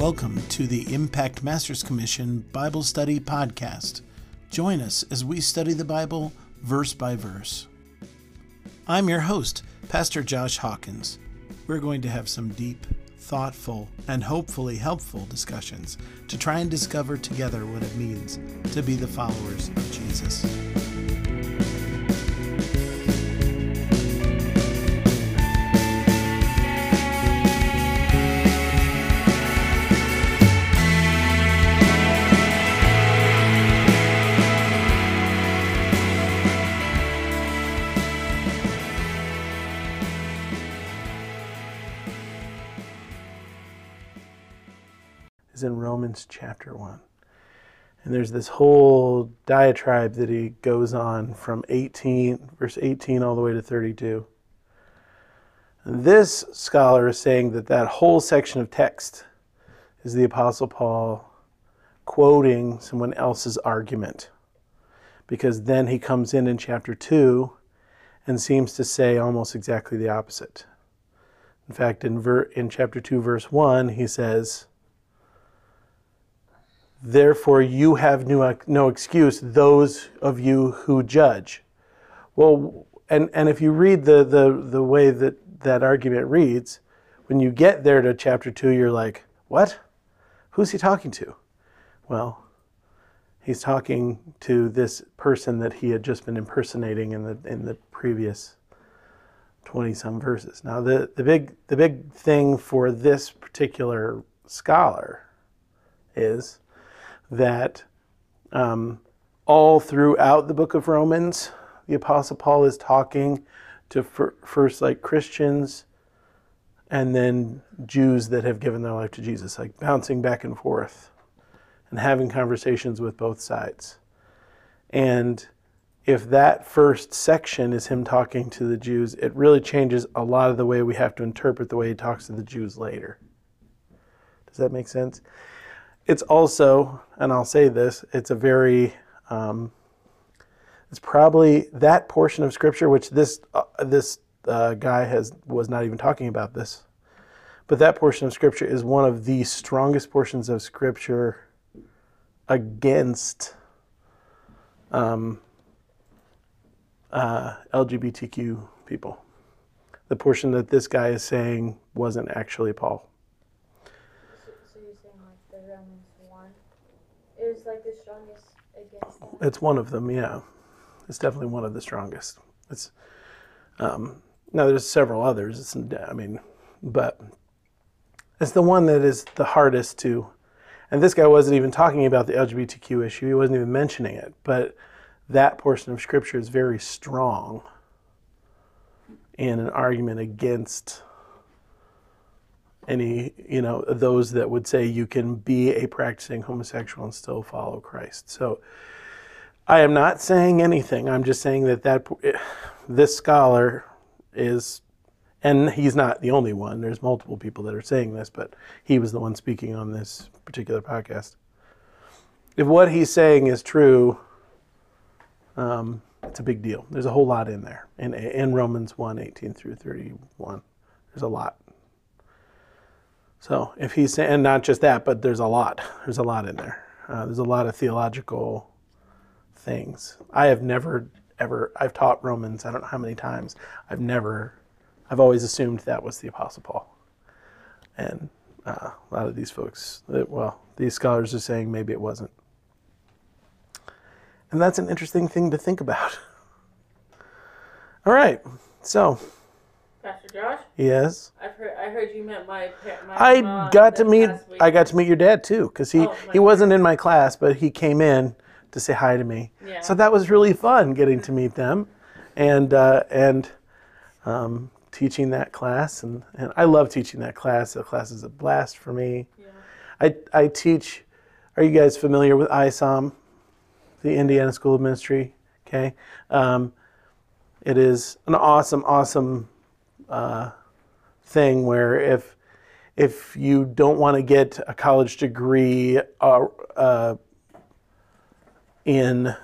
Welcome to the Impact Masters Commission Bible Study Podcast. Join us as we study the Bible verse by verse. I'm your host, Pastor Josh Hawkins. We're going to have some deep, thoughtful, and hopefully helpful discussions to try and discover together what it means to be the followers of Jesus. Is in Romans chapter 1. And there's this whole diatribe that he goes on from 18, verse 18, all the way to 32. And this scholar is saying that that whole section of text is the Apostle Paul quoting someone else's argument. Because then he comes in in chapter 2 and seems to say almost exactly the opposite. In fact, in, ver- in chapter 2, verse 1, he says, Therefore, you have no, no excuse, those of you who judge. Well, and, and if you read the, the, the way that that argument reads, when you get there to chapter 2, you're like, what? Who's he talking to? Well, he's talking to this person that he had just been impersonating in the, in the previous 20 some verses. Now, the, the, big, the big thing for this particular scholar is that um, all throughout the book of Romans, the Apostle Paul is talking to fir- first like Christians and then Jews that have given their life to Jesus, like bouncing back and forth and having conversations with both sides. And if that first section is him talking to the Jews, it really changes a lot of the way we have to interpret the way he talks to the Jews later. Does that make sense? It's also, and I'll say this, it's a very, um, it's probably that portion of Scripture which this uh, this uh, guy has was not even talking about this, but that portion of Scripture is one of the strongest portions of Scripture against um, uh, LGBTQ people. The portion that this guy is saying wasn't actually Paul. is like the strongest against that? It's one of them, yeah. It's definitely one of the strongest. It's um, now there's several others. It's I mean, but it's the one that is the hardest to. And this guy wasn't even talking about the LGBTQ issue. He wasn't even mentioning it. But that portion of scripture is very strong in an argument against any, you know, those that would say you can be a practicing homosexual and still follow Christ. So I am not saying anything. I'm just saying that that this scholar is and he's not the only one. There's multiple people that are saying this, but he was the one speaking on this particular podcast. If what he's saying is true, um, it's a big deal. There's a whole lot in there. In, in Romans 1 18 through 31, there's a lot. So if he's saying, and not just that, but there's a lot. There's a lot in there. Uh, there's a lot of theological things. I have never ever. I've taught Romans. I don't know how many times. I've never. I've always assumed that was the Apostle Paul, and uh, a lot of these folks, well, these scholars are saying maybe it wasn't. And that's an interesting thing to think about. All right, so Pastor Josh? Yes. I've heard. I heard you met my. my I got to meet. I got to meet your dad too, because he Oh, he wasn't in my class, but he came in to say hi to me. Yeah. So that was really fun getting to meet them, and uh, and um, teaching that class, and, and I love teaching that class. The class is a blast for me. Yeah. I I teach. Are you guys familiar with ISOM, the Indiana School of Ministry? Okay. Um, it is an awesome, awesome uh, thing where if if you don't want to get a college degree uh, uh, in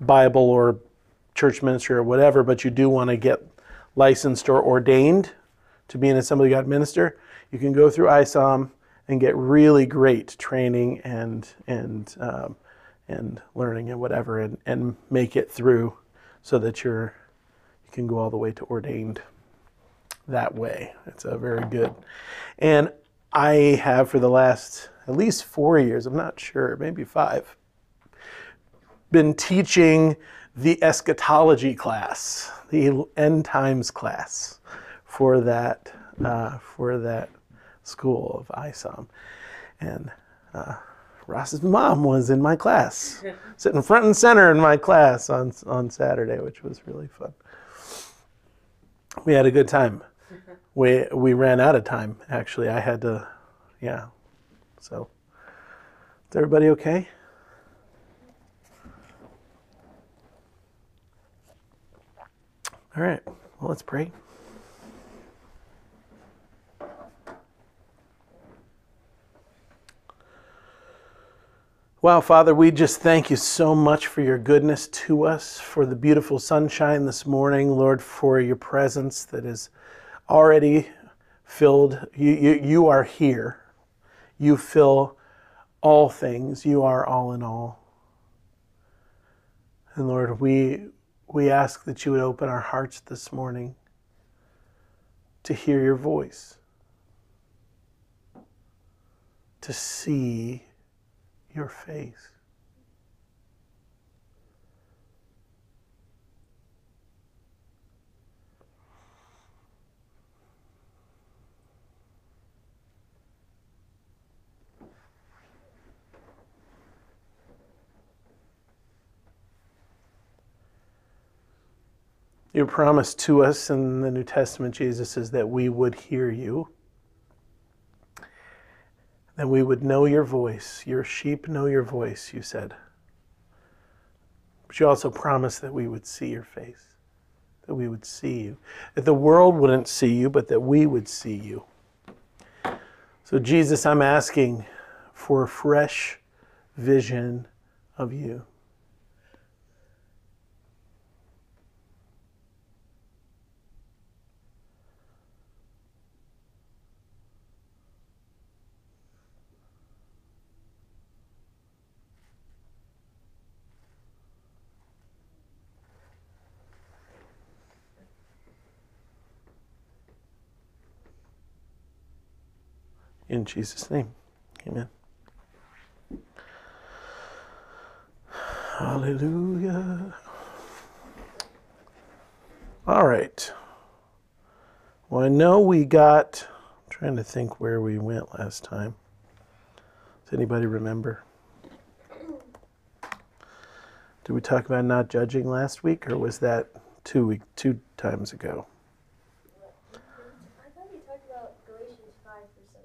Bible or church ministry or whatever, but you do want to get licensed or ordained to be an Assembly of God minister, you can go through ISOM and get really great training and and um, and learning and whatever, and and make it through, so that you're you can go all the way to ordained that way. It's a very good, and I have for the last at least four years. I'm not sure, maybe five. Been teaching the eschatology class, the end times class, for that uh, for that school of ISOM, and uh, Ross's mom was in my class, sitting front and center in my class on on Saturday, which was really fun. We had a good time. We we ran out of time. Actually, I had to, yeah. So, is everybody okay? All right. Well, let's pray. Wow, Father, we just thank you so much for your goodness to us, for the beautiful sunshine this morning, Lord, for your presence that is already filled. You, you, you are here. You fill all things. You are all in all. And Lord, we, we ask that you would open our hearts this morning to hear your voice, to see your face. Your promise to us in the New Testament, Jesus, is that we would hear you that we would know your voice. Your sheep know your voice, you said. But you also promised that we would see your face, that we would see you, that the world wouldn't see you, but that we would see you. So, Jesus, I'm asking for a fresh vision of you. In Jesus' name, amen. Hallelujah. All right. Well, I know we got, I'm trying to think where we went last time. Does anybody remember? Did we talk about not judging last week, or was that two week, two times ago? I thought you talked about Galatians 5 for some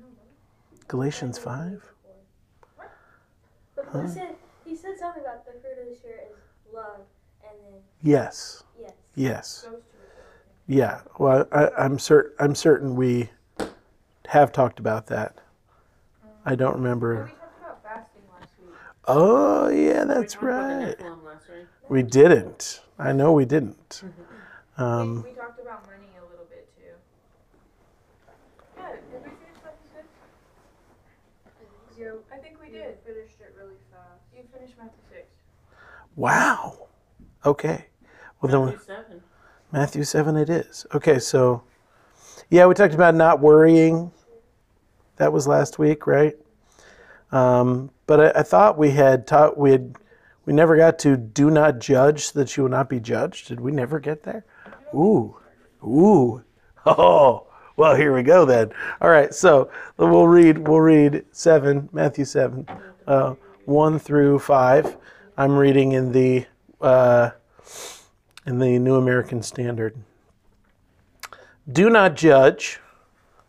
reason. Galatians 5? But he said, he said something about the fruit of the Spirit is love, and then, Yes. yes. Yes. Yeah. Well, I, I'm certain. I'm certain we have talked about that. I don't remember. We talked about fasting last week. Oh, yeah, that's We talked about right. Last week. We didn't. I know we didn't. Um, we, we talked about money a little bit too. Yeah, did we finish Matthew 6? Zero. I think we did. finished it really fast. You finished Matthew 6. wow. Okay. Well, then Matthew 7. Matthew 7 it is. Okay, so yeah, we talked about not worrying. That was last week, right? Um, but I, I thought we had taught we had we never got to do not judge so that you will not be judged. Did we never get there? Ooh. Ooh. Oh. Well, here we go then. All right, so we'll read we'll read 7, Matthew 7, uh, 1 through 5. I'm reading in the uh, in the New American Standard. Do not judge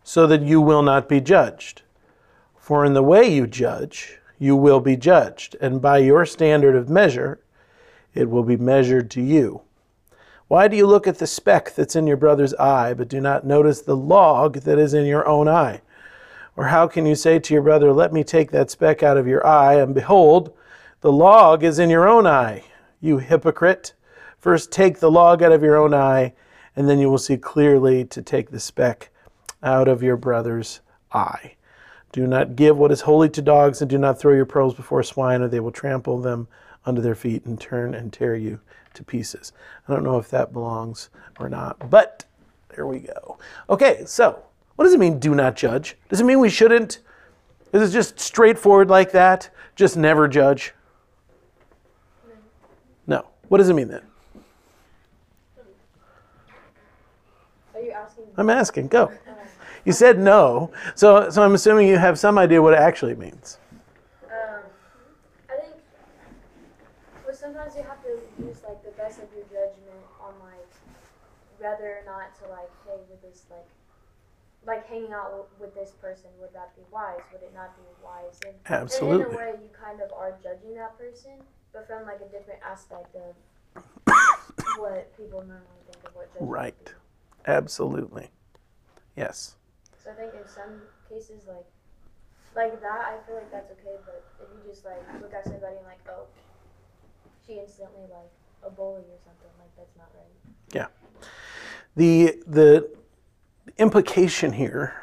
so that you will not be judged. For in the way you judge, you will be judged, and by your standard of measure, it will be measured to you. Why do you look at the speck that's in your brother's eye, but do not notice the log that is in your own eye? Or how can you say to your brother, Let me take that speck out of your eye, and behold, the log is in your own eye? You hypocrite! First take the log out of your own eye, and then you will see clearly to take the speck out of your brother's eye. Do not give what is holy to dogs, and do not throw your pearls before swine, or they will trample them under their feet and turn and tear you to pieces. I don't know if that belongs or not, but there we go. Okay, so what does it mean, do not judge? Does it mean we shouldn't? Is it just straightforward like that? Just never judge? No. What does it mean then? Are you asking? I'm asking. Go. You said no, so so I'm assuming you have some idea what it actually means. Um, I think, well, sometimes you have to use like the best of your judgment on like whether or not to like, hey, with this like, like hanging out with, with this person, would that be wise? Would it not be wise? And, and in Absolutely. a way, you kind of are judging that person, but from like a different aspect of what people normally think of what judgment Right. Absolutely. Yes. So I think in some cases, like like that, I feel like that's okay. But if you just like look at somebody and like, oh, she instantly like a bully or something, like that's not right. The the implication here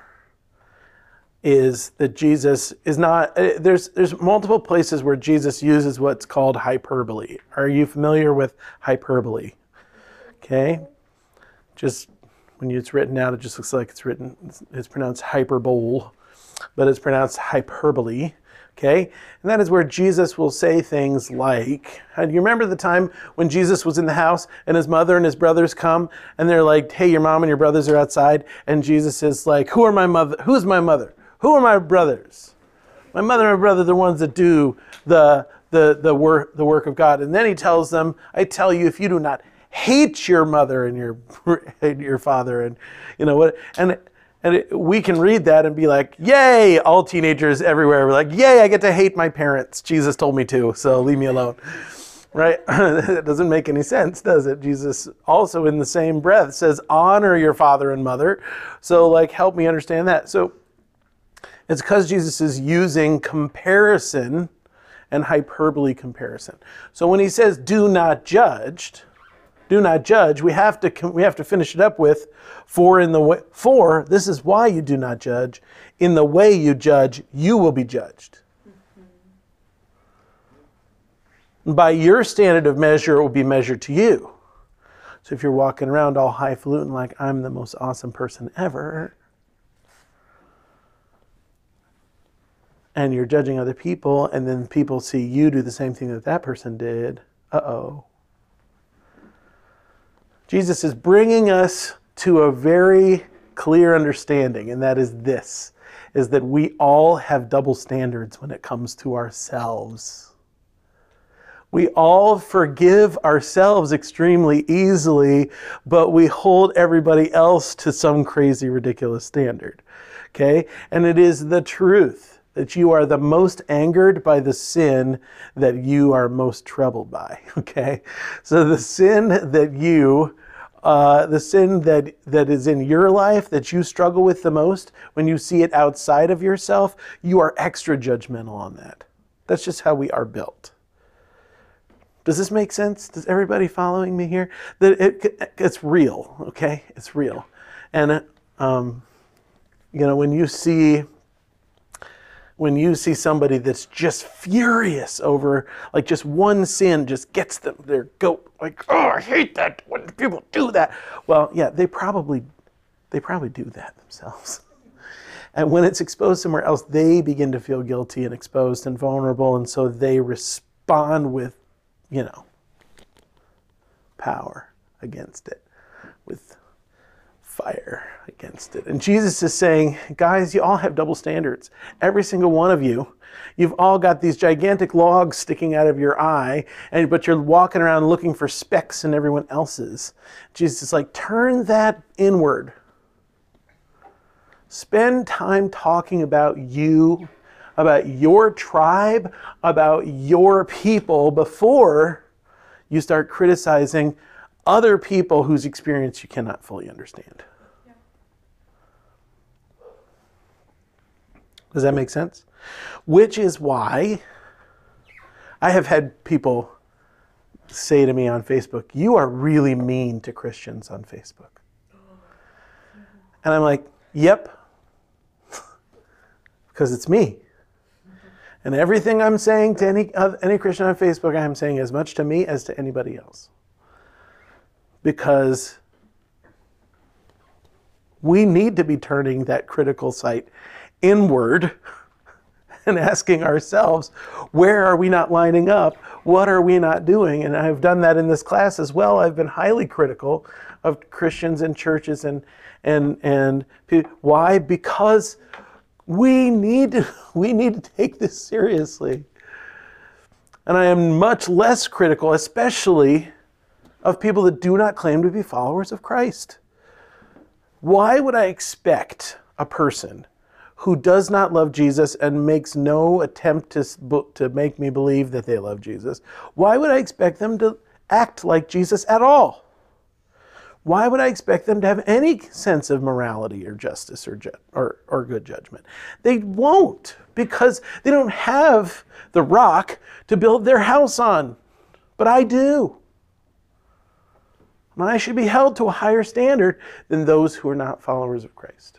is that Jesus is not uh, there's there's multiple places where Jesus uses what's called hyperbole. Are you familiar with hyperbole? Okay? Just when it's written out it just looks like it's written it's, it's pronounced hyperbole, but it's pronounced hyperbole. Okay? And that is where Jesus will say things like, do you remember the time when Jesus was in the house and his mother and his brothers come and they're like, hey, your mom and your brothers are outside. And Jesus is like, who are my mother? Who's my mother? Who are my brothers? My mother and my brother are the ones that do the, the, the, work, the work of God. And then he tells them, I tell you, if you do not hate your mother and your, and your father and, you know, what, and, and it, we can read that and be like, yay, all teenagers everywhere. We're like, yay, I get to hate my parents. Jesus told me to, so leave me alone. Right? it doesn't make any sense, does it? Jesus also, in the same breath, says, honor your father and mother. So, like, help me understand that. So, it's because Jesus is using comparison and hyperbole comparison. So, when he says, do not judge, do not judge. We have to we have to finish it up with for in the way for this is why you do not judge. In the way you judge you will be judged. Mm-hmm. By your standard of measure it will be measured to you. So if you're walking around all highfalutin like i'm the most awesome person ever and you're judging other people and then people see you do the same thing that that person did uh-oh Jesus is bringing us to a very clear understanding, and that is this is that we all have double standards when it comes to ourselves. We all forgive ourselves extremely easily, but we hold everybody else to some crazy, ridiculous standard. Okay? And it is the truth that you are the most angered by the sin that you are most troubled by. Okay? So the sin that you uh, the sin that, that is in your life that you struggle with the most, when you see it outside of yourself, you are extra judgmental on that. That's just how we are built. Does this make sense? Does everybody following me here? That it, it's real, okay? It's real. And, um, you know, when you see when you see somebody that's just furious over like just one sin just gets them their goat like oh i hate that when people do that. Well yeah they probably they probably do that themselves. And when it's exposed somewhere else they begin to feel guilty and exposed and vulnerable and so they respond with you know power against it fire against it. And Jesus is saying, guys, you all have double standards. Every single one of you. You've all got these gigantic logs sticking out of your eye, and but you're walking around looking for specks in everyone else's. Jesus is like, turn that inward. Spend time talking about you, about your tribe, about your people before you start criticizing other people whose experience you cannot fully understand. Does that make sense? Which is why I have had people say to me on Facebook, You are really mean to Christians on Facebook. And I'm like, Yep. because it's me. And everything I'm saying to any uh, any Christian on Facebook, I'm saying as much to me as to anybody else. Because we need to be turning that critical sight inward and asking ourselves, where are we not lining up? What are we not doing? And I've done that in this class as well. I've been highly critical of Christians and churches and and and why? Because we need to, we need to take this seriously. And I am much less critical, especially of people that do not claim to be followers of Christ. Why would I expect a person who does not love Jesus and makes no attempt to, to make me believe that they love Jesus, why would I expect them to act like Jesus at all? Why would I expect them to have any sense of morality or justice or, ju- or, or good judgment? They won't because they don't have the rock to build their house on. But I do. And I should be held to a higher standard than those who are not followers of Christ.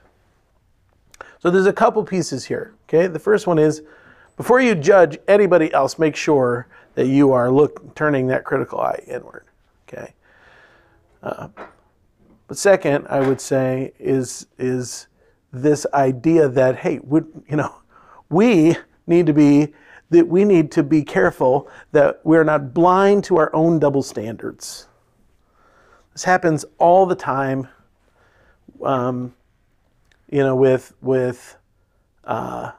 So there's a couple pieces here. Okay, the first one is before you judge anybody else, make sure that you are look turning that critical eye inward. Okay. Uh, but second, I would say is is this idea that hey, we, you know, we need to be that we need to be careful that we're not blind to our own double standards. This happens all the time. Um, you know, with with uh,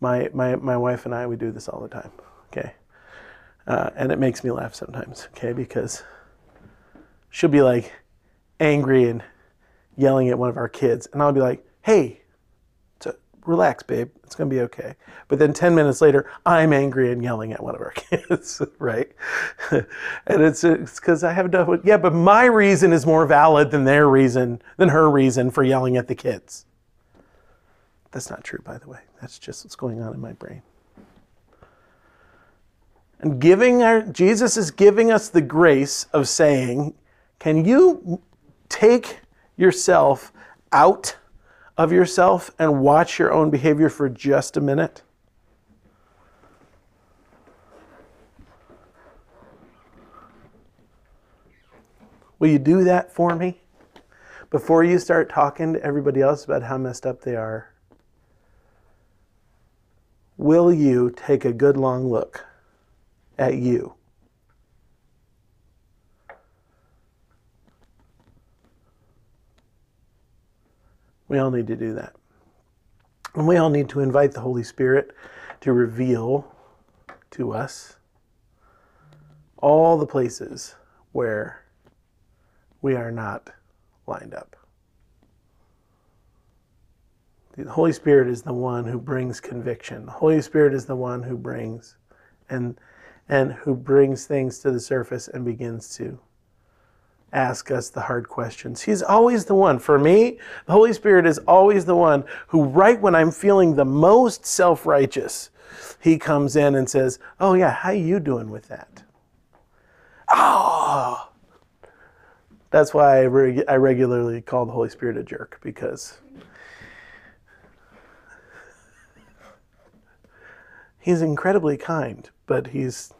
my my my wife and I, we do this all the time. Okay, uh, and it makes me laugh sometimes. Okay, because she'll be like angry and yelling at one of our kids, and I'll be like, "Hey, relax, babe. It's going to be okay. But then 10 minutes later, I'm angry and yelling at one of our kids, right? and it's because I have done, yeah, but my reason is more valid than their reason, than her reason for yelling at the kids. That's not true, by the way. That's just what's going on in my brain. And giving our, Jesus is giving us the grace of saying, can you take yourself out of yourself and watch your own behavior for just a minute? Will you do that for me? Before you start talking to everybody else about how messed up they are, will you take a good long look at you? We all need to do that. And we all need to invite the Holy Spirit to reveal to us all the places where we are not lined up. The Holy Spirit is the one who brings conviction. The Holy Spirit is the one who brings and and who brings things to the surface and begins to ask us the hard questions. He's always the one. For me, the Holy Spirit is always the one who, right when I'm feeling the most self righteous, he comes in and says, Oh, yeah, how you doing with that? Oh! That's why I, reg- I regularly call the Holy Spirit a jerk because he's incredibly kind, but he's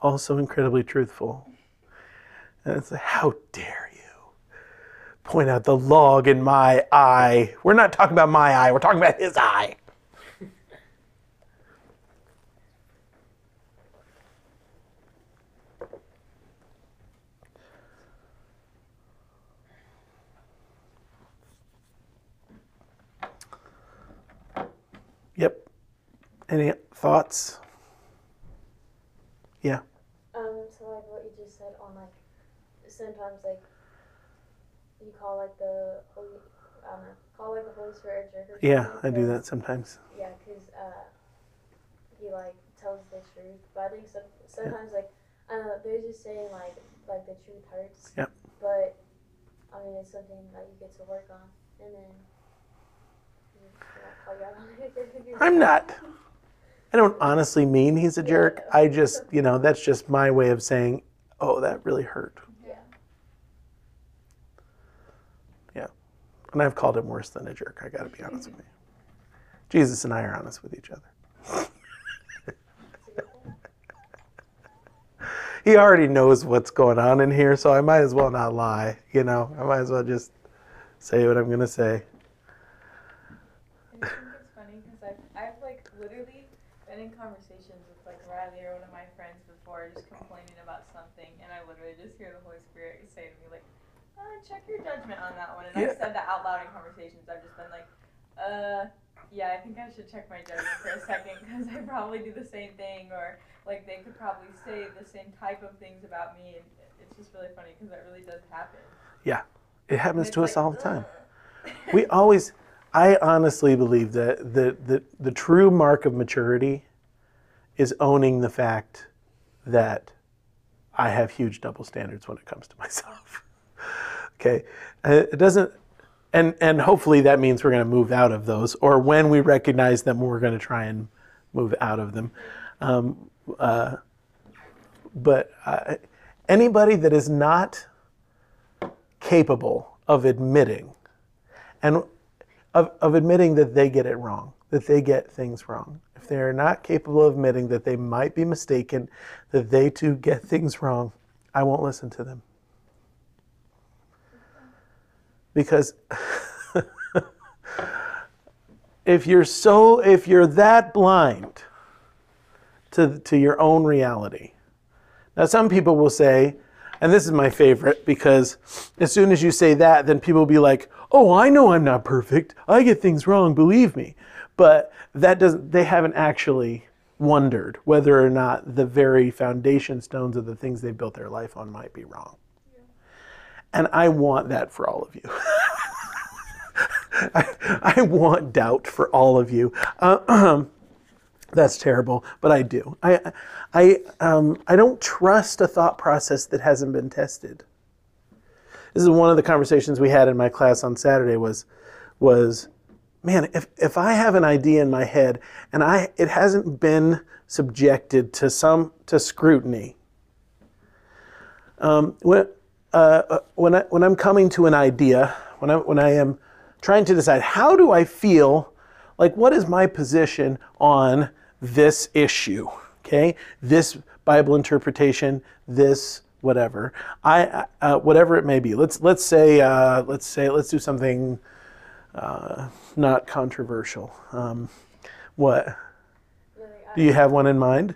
also incredibly truthful. And it's like, how dare you point out the log in my eye? We're not talking about my eye, we're talking about his eye. Yep. Any thoughts? Yeah. Um, so like what you just said on like sometimes like you call like the holy, I don't know, call like the Holy Spirit a jerk. Yeah, I do that sometimes. Yeah, because uh, he like tells the truth, but I think some, sometimes like I don't know, there's just saying like like the truth hurts. Yep. But I mean, it's something that you get to work on, and then. you know, call you out on it if you're I'm not. I don't honestly mean he's a jerk. I just, you know, that's just my way of saying, oh, that really hurt. Yeah. Yeah. And I've called him worse than a jerk. I got to be honest with you. Jesus and I are honest with each other. he already knows what's going on in here, so I might as well not lie. You know, I might as well just say what I'm to say. I think it's funny because I've, I've like literally been in conversations with like Riley or one of my friends before, just complaining about something, and I literally just hear the Holy Spirit say to me like, uh, "Check your judgment on that one." And Yeah. I've said that out loud in conversations. I've just been like, "Uh, yeah, I think I should check my judgment for a second because I probably do the same thing, or like they could probably say the same type of things about me." And it's just really funny because that really does happen. Yeah, it happens to it's us like, all the time. We always, I honestly believe that the, the, the true mark of maturity is owning the fact that I have huge double standards when it comes to myself. Okay. Uh, It doesn't, and, and hopefully that means we're going to move out of those, or when we recognize them, we're going to try and move out of them. Um, uh, but uh, anybody that is not capable of admitting and of, of admitting that they get it wrong, that they get things wrong. If they are not capable of admitting that they might be mistaken, that they too get things wrong, I won't listen to them. Because if you're so, if you're that blind to, to your own reality, now some people will say, and this is my favorite because as soon as you say that, then people will be like, "Oh, I know I'm not perfect. I get things wrong, believe me." But that doesn't they haven't actually wondered whether or not the very foundation stones of the things they built their life on might be wrong. And I want that for all of you. I, I want doubt for all of you. Uh, that's terrible, but I do. I, I, um, I don't trust a thought process that hasn't been tested. This is one of the conversations we had in my class on Saturday. Was, was, man, if if I have an idea in my head and I it hasn't been subjected to some to scrutiny. Um, when uh, uh, when I when I'm coming to an idea, when I when I am trying to decide how do I feel, like what is my position on this issue? Okay, this Bible interpretation, this whatever, I uh, whatever it may be. Let's let's say uh, let's say let's do something uh, not controversial. Um, what Really, do you have one in mind?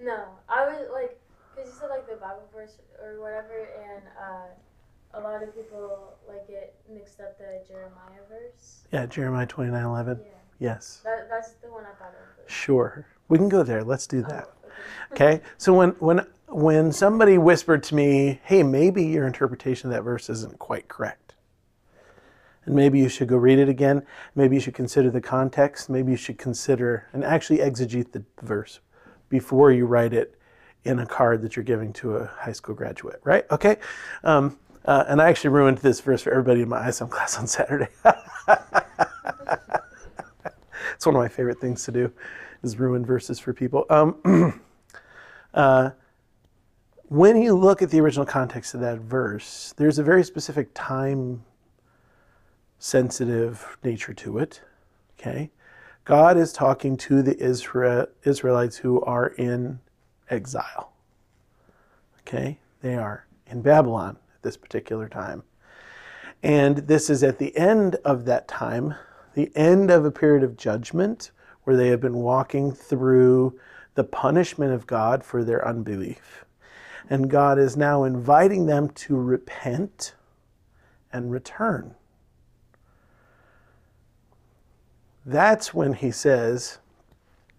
No, I was like, because you said like the or whatever, and uh, a lot of people like get mixed up the Jeremiah verse. Yeah, Jeremiah twenty nine eleven. Yeah, Yes, that, that's the one I thought of. sure. We can go there. Let's do that. Oh, okay. Okay. So when when when somebody whispered to me, "Hey, maybe your interpretation of that verse isn't quite correct," and maybe you should go read it again. Maybe you should consider the context. Maybe you should consider and actually exegete the verse before you write it in a card that you're giving to a high school graduate. Right? Okay. Um, uh, and I actually ruined this verse for everybody in my ISOM class on Saturday. it's one of my favorite things to do, is ruin verses for people. Um, uh, when you look at the original context of that verse, there's a very specific time sensitive nature to it. Okay? God is talking to the Israel, Israelites who are in exile. Okay? They are in Babylon at this particular time. And this is at the end of that time, the end of a period of judgment where they have been walking through the punishment of God for their unbelief. And God is now inviting them to repent and return. That's when he says,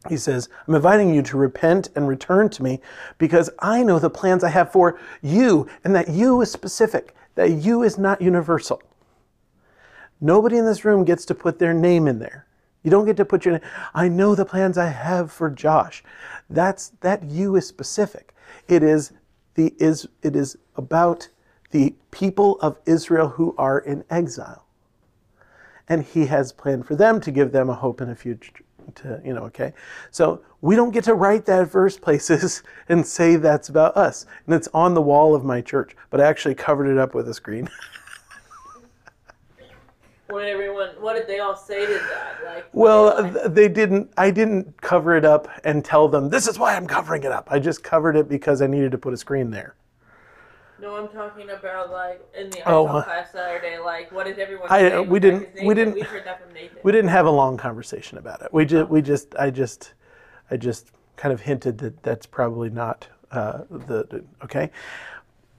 he says, I'm inviting you to repent and return to me because I know the plans I have for you, and that you is specific, that you is not universal. Nobody in this room gets to put their name in there. You don't get to put your name. I know the plans I have for Josh. That's that you is specific. It is the is it is about the people of Israel who are in exile. And he has planned for them to give them a hope and a future to, you know, okay. So we don't get to write that verse places and say that's about us. And it's on the wall of my church, but I actually covered it up with a screen. What did everyone? What did they all say to that? Like, Well, they like- they didn't. I didn't cover it up and tell them this is why I'm covering it up. I just covered it because I needed to put a screen there. No, I'm talking about like in the Oh, uh, class Saturday. Like, what did everyone I- uh, we didn't- we didn't- We heard that from Nathan. We didn't have a long conversation about it. We just, we just, I just, I just kind of hinted that that's probably not uh, the, the okay.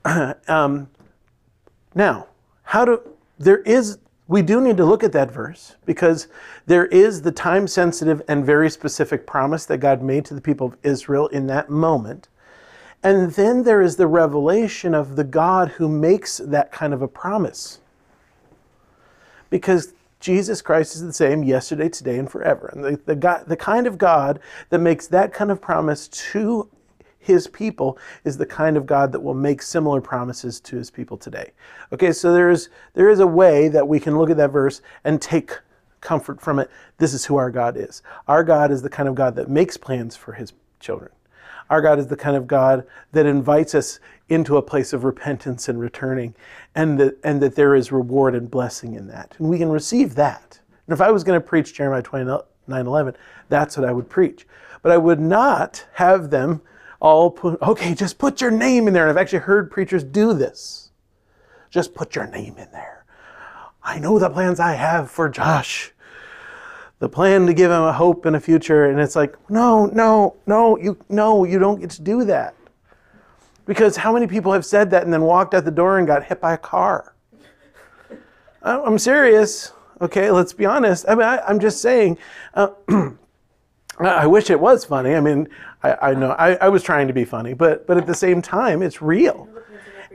um, now, how do there is we do need to look at that verse because there is the time sensitive and very specific promise that God made to the people of Israel in that moment. And then there is the revelation of the God who makes that kind of a promise because Jesus Christ is the same yesterday, today, and forever. And the, the, God, the kind of God that makes that kind of promise to his people is the kind of God that will make similar promises to his people today. Okay, so there is, there is a way that we can look at that verse and take comfort from it. This is who our God is. Our God is the kind of God that makes plans for his children. Our God is the kind of God that invites us into a place of repentance and returning, and that, and that there is reward and blessing in that. And we can receive that. And if I was going to preach Jeremiah 29 11, that's what I would preach. But I would not have them all put, okay, just put your name in there. And I've actually heard preachers do this. Just put your name in there. I know the plans I have for Josh the plan to give him a hope and a future and it's like no no no you no you don't get to do that. Because how many people have said that and then walked out the door and got hit by a car? I'm serious okay? Let's be honest. I mean I, i'm just saying uh, I I wish it was funny. I mean, I, I know I, I was trying to be funny, but but at the same time, it's real.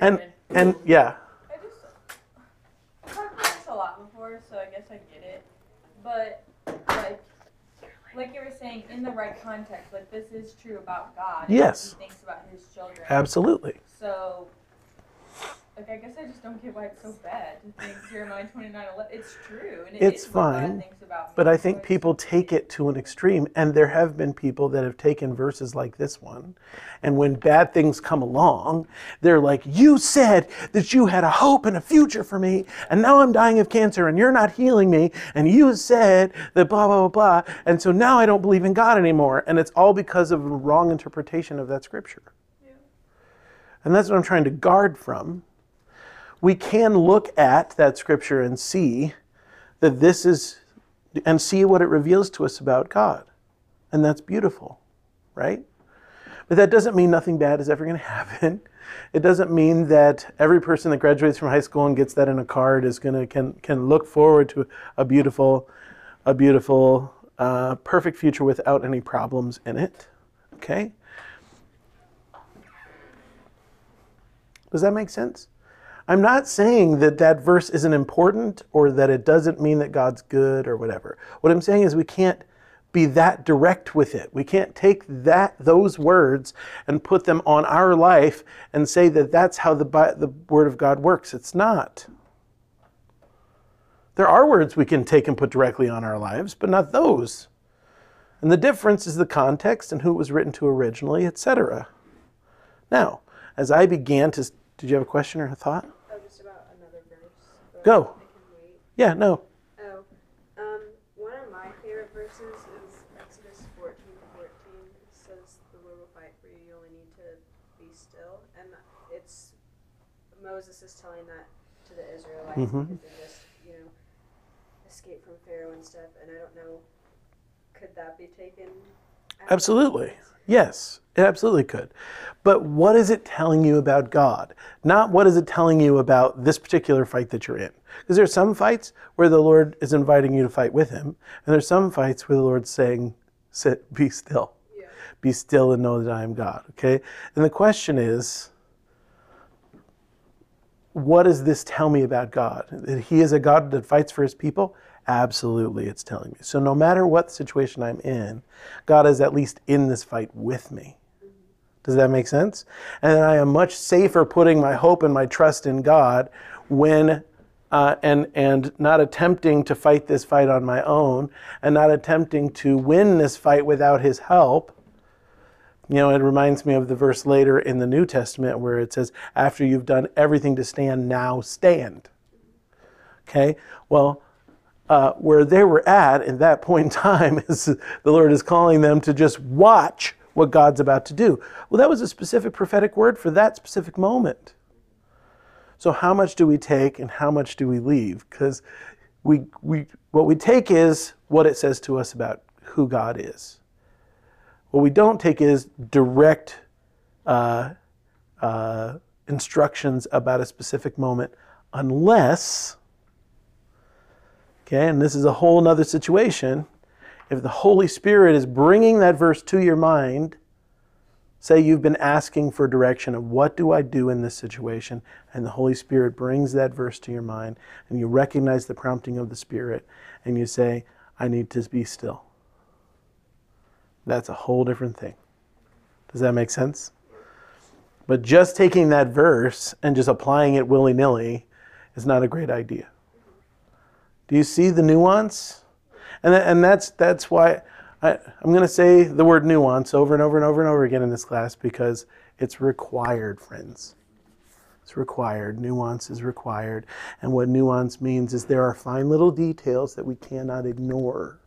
And and yeah, I just I've talked about this a lot before, so I guess I get it. But like like you were saying, in the right context, like this is true about God. Yes. He thinks about his children. absolutely. So like I guess I just don't get why it's so bad to think Jeremiah twenty nine eleven. It's true, and it It's is what God fine, thinks about me, But I think people take it to an extreme, and there have been people that have taken verses like this one, and when bad things come along, they're like, You said that you had a hope and a future for me, and now I'm dying of cancer, and you're not healing me, and you said that blah, blah, blah, blah, and so now I don't believe in God anymore. And it's all because of a wrong interpretation of that scripture. Yeah. And that's what I'm trying to guard from. We can look at that scripture and see that this is and see what it reveals to us about God. And that's beautiful, right? But that doesn't mean nothing bad is ever going to happen. It doesn't mean that every person that graduates from high school and gets that in a card is going to can can look forward to a beautiful, a beautiful, uh, perfect future without any problems in it. Okay. Does that make sense? I'm not saying that that verse isn't important or that it doesn't mean that God's good or whatever. What I'm saying is we can't be that direct with it. We can't take that those words and put them on our life and say that that's how the the word of God works. It's not. There are words we can take and put directly on our lives, but not those. And the difference is the context and who it was written to originally, etc. Now, as I began to did you have a question or a thought? Oh, just about another verse. Go. I can wait. Yeah, no. Oh, um, one of my favorite verses is Exodus 14 14. It says, The Lord will fight for you, you only need to be still. And it's, Moses is telling that to the Israelites Mhm. because they just, you know, escaped from Pharaoh and stuff. And I don't know, could that be taken? Absolutely. Yes, it absolutely could. But what is it telling you about God? Not what is it telling you about this particular fight that you're in. Because there's some fights where the Lord is inviting you to fight with him, and there's some fights where the Lord's saying, Sit, be still. Yeah. Be still and know that I am God. Okay? And the question is, what does this tell me about God? That He is a God that fights for His people? Absolutely, it's telling me. So, no matter what situation I'm in, God is at least in this fight with me. Does that make sense? And I am much safer putting my hope and my trust in God when. Uh, and and not attempting to fight this fight on my own, and not attempting to win this fight without His help, you know, it reminds me of the verse later in the New Testament where it says, after you've done everything to stand, now stand. Okay? Well, uh, where they were at in that point in time is the Lord is calling them to just watch what God's about to do. Well, that was a specific prophetic word for that specific moment. So how much do we take and how much do we leave? Because we, we, what we take is what it says to us about who God is. What we don't take is direct uh, uh, instructions about a specific moment, unless, okay, and this is a whole nother situation. If the Holy Spirit is bringing that verse to your mind, say you've been asking for direction of what do I do in this situation, and the Holy Spirit brings that verse to your mind, and you recognize the prompting of the Spirit, and you say, I need to be still. That's a whole different thing. Does that make sense? But just taking that verse and just applying it willy nilly is not a great idea. Do you see the nuance? And, and that's, that's why I, I'm going to say the word nuance over and over and over and over again in this class because it's required, friends. It's required. Nuance is required. And what nuance means is there are fine little details that we cannot ignore.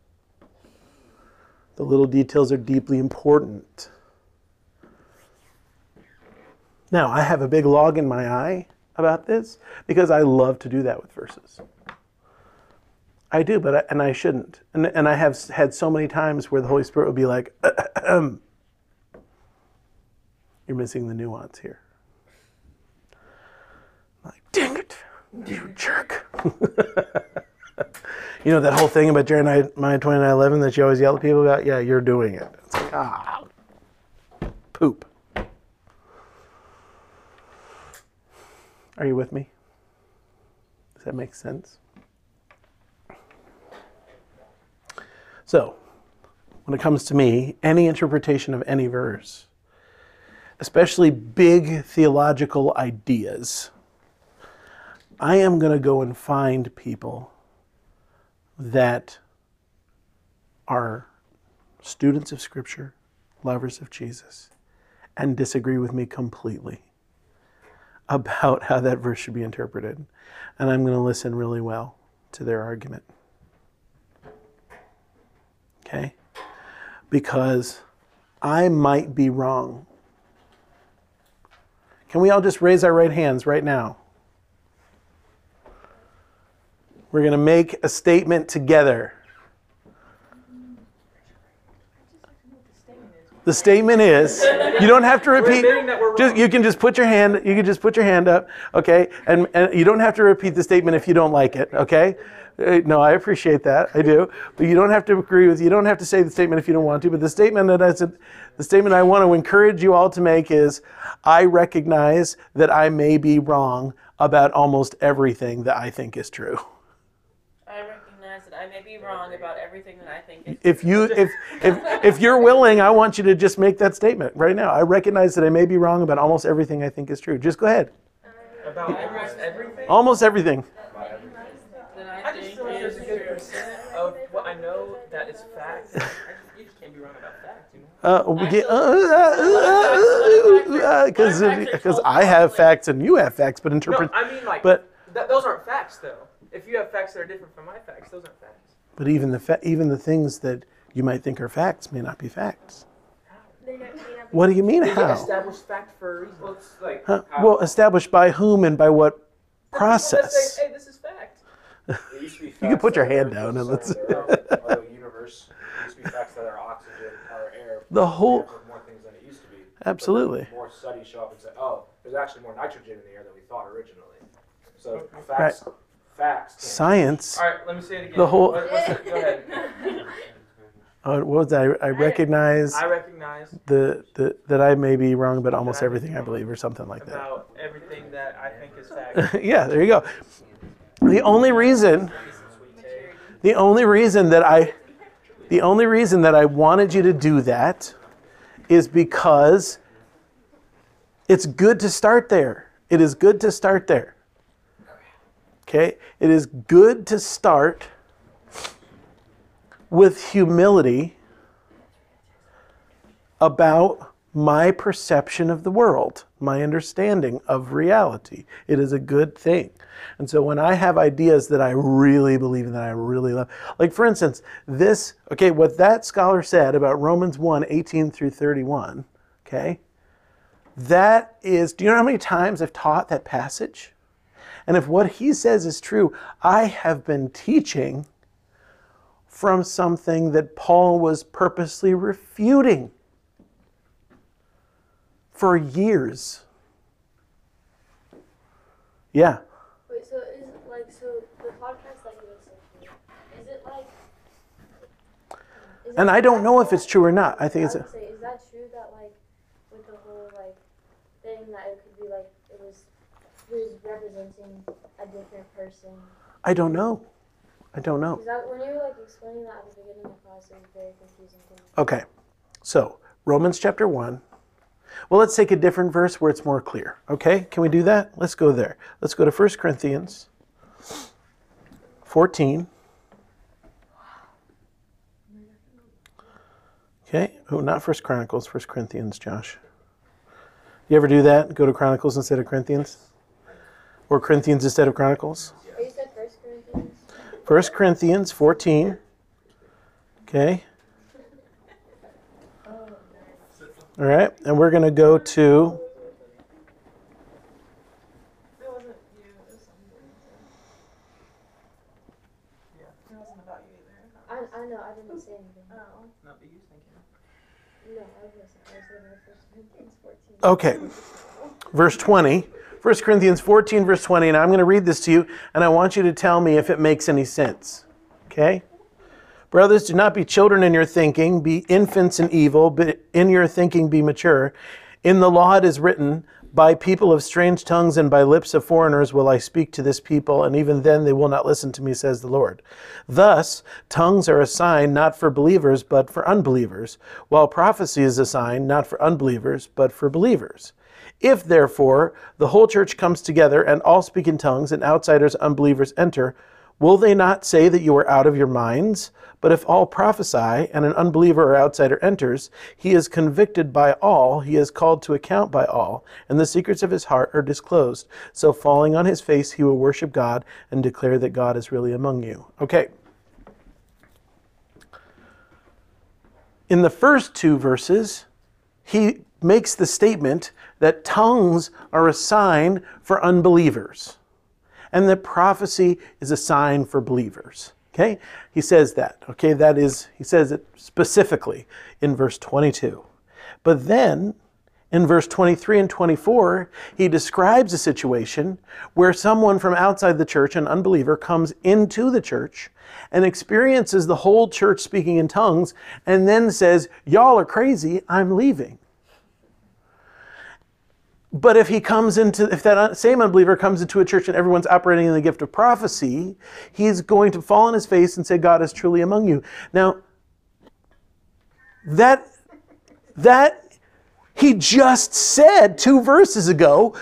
The little details are deeply important. Now, I have a big log in my eye about this because I love to do that with verses. I do, but I, and I shouldn't. And, and I have had so many times where the Holy Spirit would be like, "You're missing the nuance here." I'm like, dang it, you jerk. you know that whole thing about Jeremiah 29:11 that you always yell at people about? Yeah, you're doing it. It's like, ah, poop. Are you with me? Does that make sense? So, when it comes to me, any interpretation of any verse, especially big theological ideas, I am going to go and find people that are students of Scripture, lovers of Jesus, and disagree with me completely about how that verse should be interpreted. And I'm going to listen really well to their argument. Okay? Because I might be wrong. Can we all just raise our right hands right now? We're going to make a statement together. The statement is you don't have to repeat just you can just put your hand you can just put your hand up, okay? And and you don't have to repeat the statement if you don't like it, okay? No, I appreciate that. I do. But you don't have to agree with you don't have to say the statement if you don't want to, but the statement that I said the statement I want to encourage you all to make is I recognize that I may be wrong about almost everything that I think is true. I recognize that I may be wrong about everything that I think is. if you if if if you're willing i want you to just make that statement right now i recognize that i may be wrong about almost everything i think is true just go ahead About almost everything? almost everything Then I I just think feel like there's a good is percent of what I know that is fact. I just, you just can't be wrong about facts, you know? uh, we get uh, uh, uh, because because i have facts and you have facts but interpret. No, I mean like, but th- those aren't facts though. If you have facts that are different from my facts, those aren't facts. but even the fa- even the things that you might think are facts may not be facts They're not, not be what do you mean They get how established fact for a reason. Well, like Huh? well established by whom and by what The people that process Say, hey, this is fact. You can put your hand down and let's- center the Earth, the universe. It used to be facts that our oxygen, our air, The whole- made more things than it used to be. Absolutely. More studies show up and say, oh, there's actually more nitrogen in the air than we thought originally. So facts, facts. can't- science All right, let me say it again. The whole- What- what's it? Go ahead. uh, what was that? I, I recognize I recognize the, the that I may be wrong about almost everything I believe, or something like that. about everything that I think is fact. yeah, there you go. The only reason, the only reason that I, the only reason that I wanted you to do that, is because it's good to start there. It is good to start there. Okay, it is good to start with humility about my perception of the world. My understanding of reality. It is a good thing. And so when I have ideas that I really believe in, that I really love, like for instance, this, okay, what that scholar said about Romans 1 18 through 31, okay, that is, do you know how many times I've taught that passage? And if what he says is true, I have been teaching from something that Paul was purposely refuting for years. Yeah. Wait, so is it like so the podcast that you listen to? Is it like? Is And it I don't know if it's true or not. I think it's I a, would say, is that true that like with the whole like thing that it could be like it was he was representing a different person? I don't know. I don't know. That when you were like explaining that at the beginning of class, it was very confusing to me. Okay. So, Romans chapter 1. Well, let's take a different verse where it's more clear. Okay? Can we do that? Let's go there. Let's go to 1 Corinthians 14. Okay. Oh, not First Chronicles, First Corinthians, Josh. You ever do that? Go to Chronicles instead of Corinthians? Or Corinthians instead of Chronicles? Oh, you said First Corinthians? 1 Corinthians 14. Okay. All right. And we're going to go to It wasn't you, it was somebody. Yeah. It wasn't about you either. I, I know I didn't say anything. Oh. No, but you thinking. No, I was listening. I was looking at First Corinthians fourteen. Okay. verse 20. 1 Corinthians 14, verse 20. And I'm going to read this to you, and I want you to tell me if it makes any sense. Okay? Brothers, do not be children in your thinking, be infants in evil, but in your thinking be mature. In the law it is written, By people of strange tongues and by lips of foreigners will I speak to this people, and even then they will not listen to me, says the Lord. Thus, tongues are a sign not for believers, but for unbelievers, while prophecy is a sign not for unbelievers, but for believers. If therefore the whole church comes together and all speak in tongues, and outsiders, unbelievers enter, will they not say that you are out of your minds? But if all prophesy, and an unbeliever or outsider enters, he is convicted by all, he is called to account by all, and the secrets of his heart are disclosed. So falling on his face, he will worship God and declare that God is really among you. Okay. In the first two verses, he makes the statement that tongues are a sign for unbelievers and that prophecy is a sign for believers. Okay? He says that. Okay? That is, he says it specifically in verse 22. But then in verse 23 and 24, he describes a situation where someone from outside the church, an unbeliever, comes into the church and experiences the whole church speaking in tongues and then says, Y'all are crazy, I'm leaving. But if he comes into, if that same unbeliever comes into a church and everyone's operating in the gift of prophecy, he's going to fall on his face and say, God is truly among you. Now, that, that, he just said two verses ago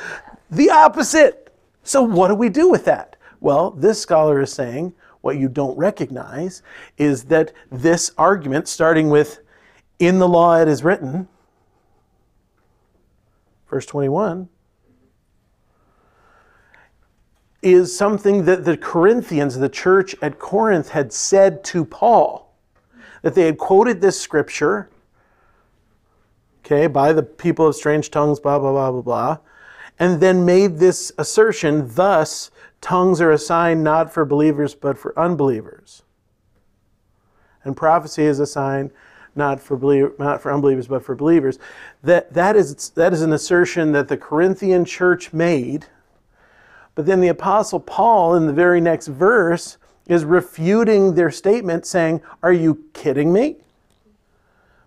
the opposite. So, what do we do with that? Well, this scholar is saying what you don't recognize is that this argument, starting with, in the law it is written, verse 21, is something that the Corinthians, the church at Corinth, had said to Paul. That they had quoted this scripture, okay, by the people of strange tongues, blah, blah, blah, blah, blah, and then made this assertion thus, tongues are a sign not for believers, but for unbelievers. And prophecy is a sign not for believer, not for unbelievers, but for believers. That that is that is an assertion that the Corinthian church made. But then the apostle Paul in the very next verse is refuting their statement, saying, "Are you kidding me?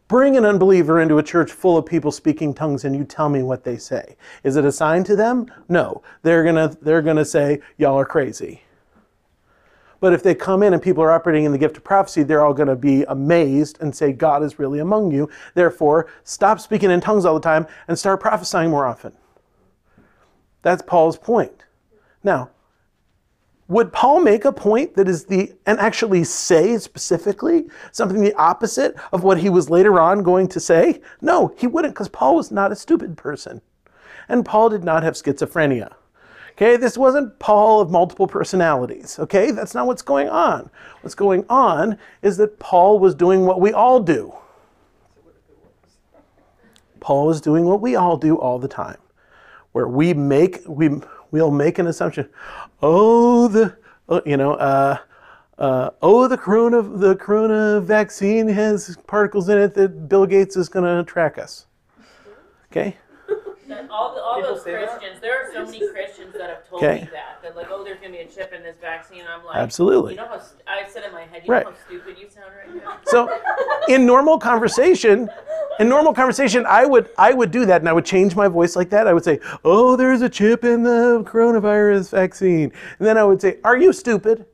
Bring an unbeliever into a church full of people speaking tongues, and you tell me what they say. Is it a sign to them? No. They're gonna they're gonna say, "Y'all are crazy." But if they come in and people are operating in the gift of prophecy, they're all going to be amazed and say, God is really among you. Therefore, stop speaking in tongues all the time and start prophesying more often. That's Paul's point. Now, would Paul make a point that is the, and actually say specifically something the opposite of what he was later on going to say? No, he wouldn't, because Paul was not a stupid person. And Paul did not have schizophrenia. Okay, this wasn't Paul of multiple personalities. Okay, that's not what's going on. What's going on is that Paul was doing what we all do. Paul was doing what we all do all the time, where we make we we'll make an assumption. Oh, the oh, you know, uh, uh, oh, the corona the corona vaccine has particles in it that Bill Gates is going to track us. Okay, That all the, all People those say that? Christians, there are so many Christians that have told Okay. me that. That like, oh, there's gonna be a chip in this vaccine. I'm like, Absolutely. You know how st- I said in my head, you Right. know how stupid you sound right now. So in normal conversation, in normal conversation, I would I would do that and I would change my voice like that. I would say, "Oh, there's a chip in the coronavirus vaccine." And then I would say, "Are you stupid?"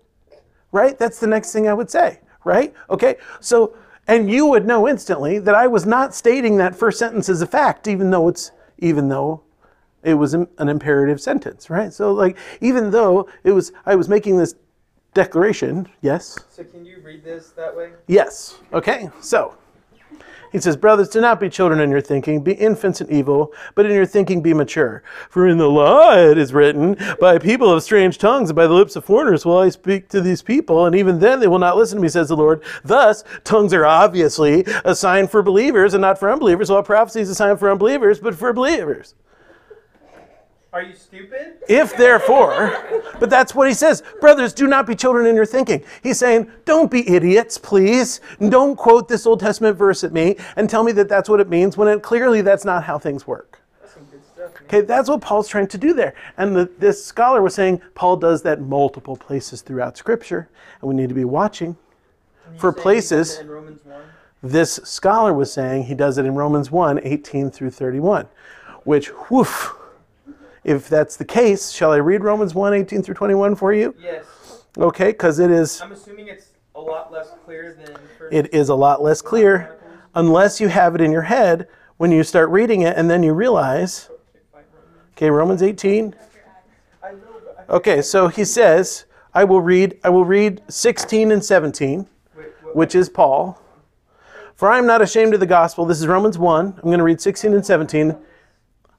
Right? That's the next thing I would say, right? Okay? So and you would know instantly that I was not stating that first sentence as a fact even though it's even though it was an imperative sentence, right? So like even though it was I was making this declaration, yes, So can you read this that way? Yes. Okay. So he says, Brothers, do not be children in your thinking, be infants in evil, but in your thinking be mature. For in the law it is written, By people of strange tongues and by the lips of foreigners will I speak to these people, and even then they will not listen to me, says the Lord. Thus, tongues are obviously a sign for believers and not for unbelievers, while prophecy is a sign for unbelievers, but for believers. Are you stupid? If therefore, but that's what he says. Brothers, do not be children in your thinking. He's saying, don't be idiots, please. Don't quote this Old Testament verse at me and tell me that that's what it means when it, clearly that's not how things work. That's stuff. Okay, that's what Paul's trying to do there. And the, this scholar was saying Paul does that multiple places throughout Scripture, and we need to be watching. For say he did places- In Romans 1? This scholar was saying he does it in Romans 1 18 through 31, which, woof, if that's the case, shall I read Romans 1 18 through 21 for you? Yes. Okay, because it is I'm assuming it's a lot less clear than it is a lot less clear unless you have it in your head when you start reading it and then you realize okay romans 18 I know, but I okay so he says i will read i will read 16 and 17 which is paul. For i am not ashamed of the gospel. This is romans 1 i'm going to read 16 and 17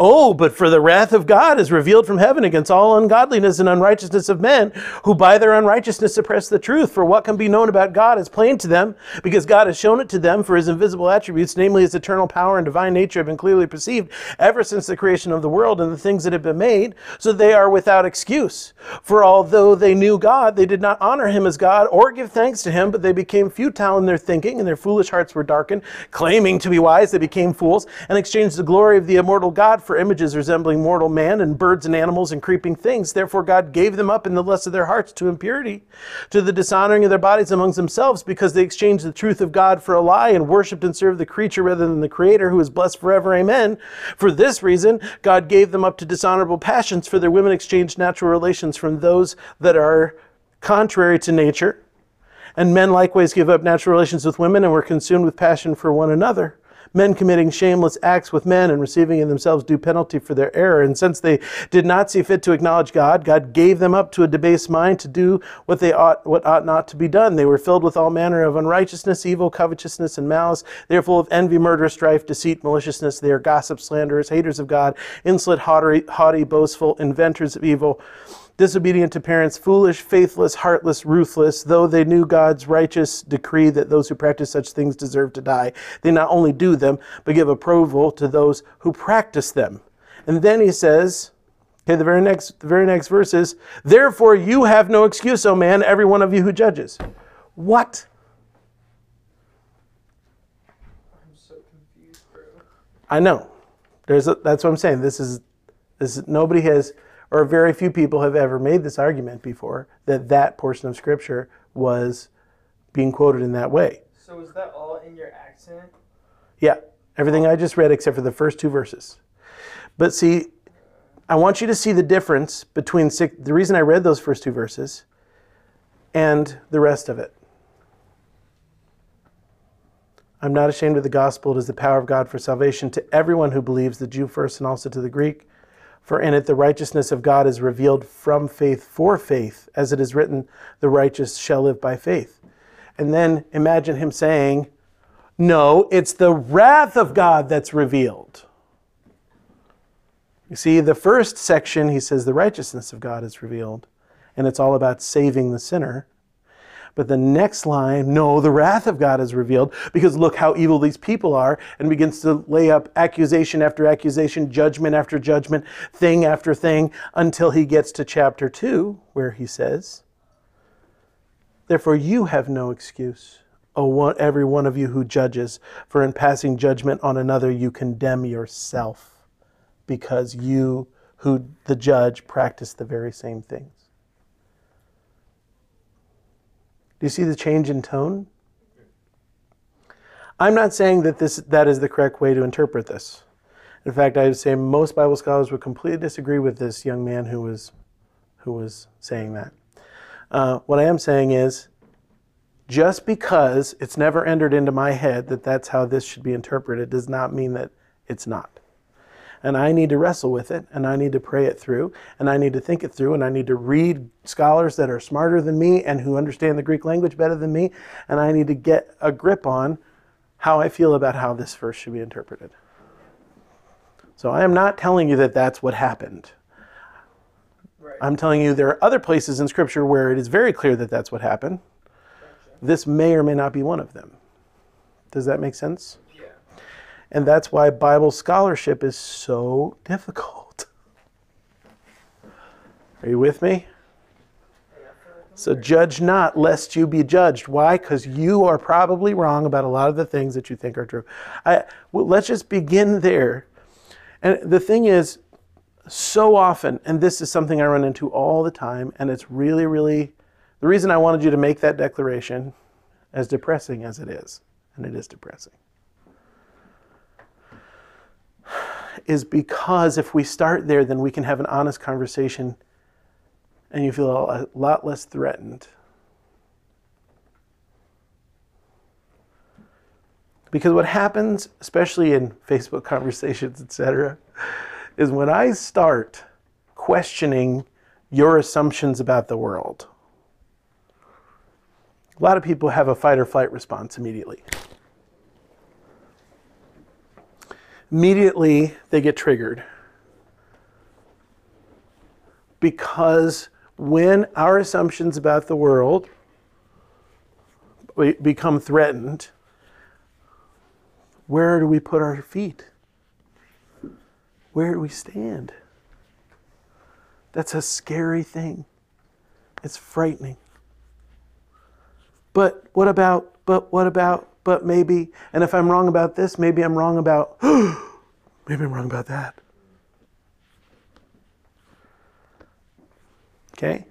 Oh, but for the wrath of God is revealed from heaven against all ungodliness and unrighteousness of men, who by their unrighteousness suppress the truth. For what can be known about God is plain to them, because God has shown it to them, for his invisible attributes, namely his eternal power and divine nature, have been clearly perceived ever since the creation of the world and the things that have been made, so they are without excuse. For although they knew God, they did not honor him as God or give thanks to him, but they became futile in their thinking, and their foolish hearts were darkened. Claiming to be wise, they became fools, and exchanged the glory of the immortal God for images resembling mortal man and birds and animals and creeping things. Therefore, God gave them up in the lust of their hearts to impurity, to the dishonoring of their bodies amongst themselves, because they exchanged the truth of God for a lie and worshipped and served the creature rather than the Creator, who is blessed forever. Amen. For this reason, God gave them up to dishonorable passions, for their women exchanged natural relations from those that are contrary to nature. And men likewise give up natural relations with women and were consumed with passion for one another. Men committing shameless acts with men and receiving in themselves due penalty for their error. And since they did not see fit to acknowledge God, God gave them up to a debased mind to do what they ought what ought not to be done. They were filled with all manner of unrighteousness, evil, covetousness, and malice. They are full of envy, murder, strife, deceit, maliciousness. They are gossips, slanderers, haters of God, insolent, haughty, haughty boastful, inventors of evil disobedient to parents, foolish, faithless, heartless, ruthless, though they knew God's righteous decree that those who practice such things deserve to die. They not only do them, but give approval to those who practice them. And then he says, okay, the very next the very next verse is, Therefore you have no excuse, O man, every one of you who judges. What? I'm so confused, bro. I know. There's a, that's what I'm saying. This is this is, nobody has or very few people have ever made this argument before that that portion of scripture was being quoted in that way. So is that all in your accent? Yeah, everything I just read except for the first two verses. But see, I want you to see the difference between six, the reason I read those first two verses and the rest of it. I'm not ashamed of the gospel. It is the power of God for salvation to everyone who believes, the Jew first and also to the Greek. For in it the righteousness of God is revealed from faith for faith, as it is written, the righteous shall live by faith. And then imagine him saying, No, it's the wrath of God that's revealed. You see, the first section, he says, the righteousness of God is revealed, and it's all about saving the sinner. But the next line, no, the wrath of God is revealed because look how evil these people are, and begins to lay up accusation after accusation, judgment after judgment, thing after thing, until he gets to chapter 2, where he says, Therefore you have no excuse, O every one of you who judges, for in passing judgment on another you condemn yourself, because you who the judge practice the very same things. Do you see the change in tone? I'm not saying that this that is the correct way to interpret this. In fact, I would say most Bible scholars would completely disagree with this young man who was who was saying that. Uh, what I am saying is, just because it's never entered into my head that that's how this should be interpreted does not mean that it's not and I need to wrestle with it, and I need to pray it through, and I need to think it through, and I need to read scholars that are smarter than me and who understand the Greek language better than me, and I need to get a grip on how I feel about how this verse should be interpreted. So I am not telling you that that's what happened. Right. I'm telling you there are other places in Scripture where it is very clear that that's what happened. This may or may not be one of them. Does that make sense? And that's why Bible scholarship is so difficult. Are you with me? So judge not, lest you be judged. Why? Because you are probably wrong about a lot of the things that you think are true. I, well, let's just begin there. And the thing is, so often, and this is something I run into all the time, and it's really, really the reason I wanted you to make that declaration, as depressing as it is, and it is depressing, is because if we start there, then we can have an honest conversation and you feel a lot less threatened. Because what happens, especially in Facebook conversations, etc., is when I start questioning your assumptions about the world, a lot of people have a fight or flight response immediately. Immediately, they get triggered. Because when our assumptions about the world become threatened, where do we put our feet? Where do we stand? That's a scary thing. It's frightening. But what about, but what about, but maybe, and if I'm wrong about this, maybe I'm wrong about, maybe I'm wrong about that. Okay?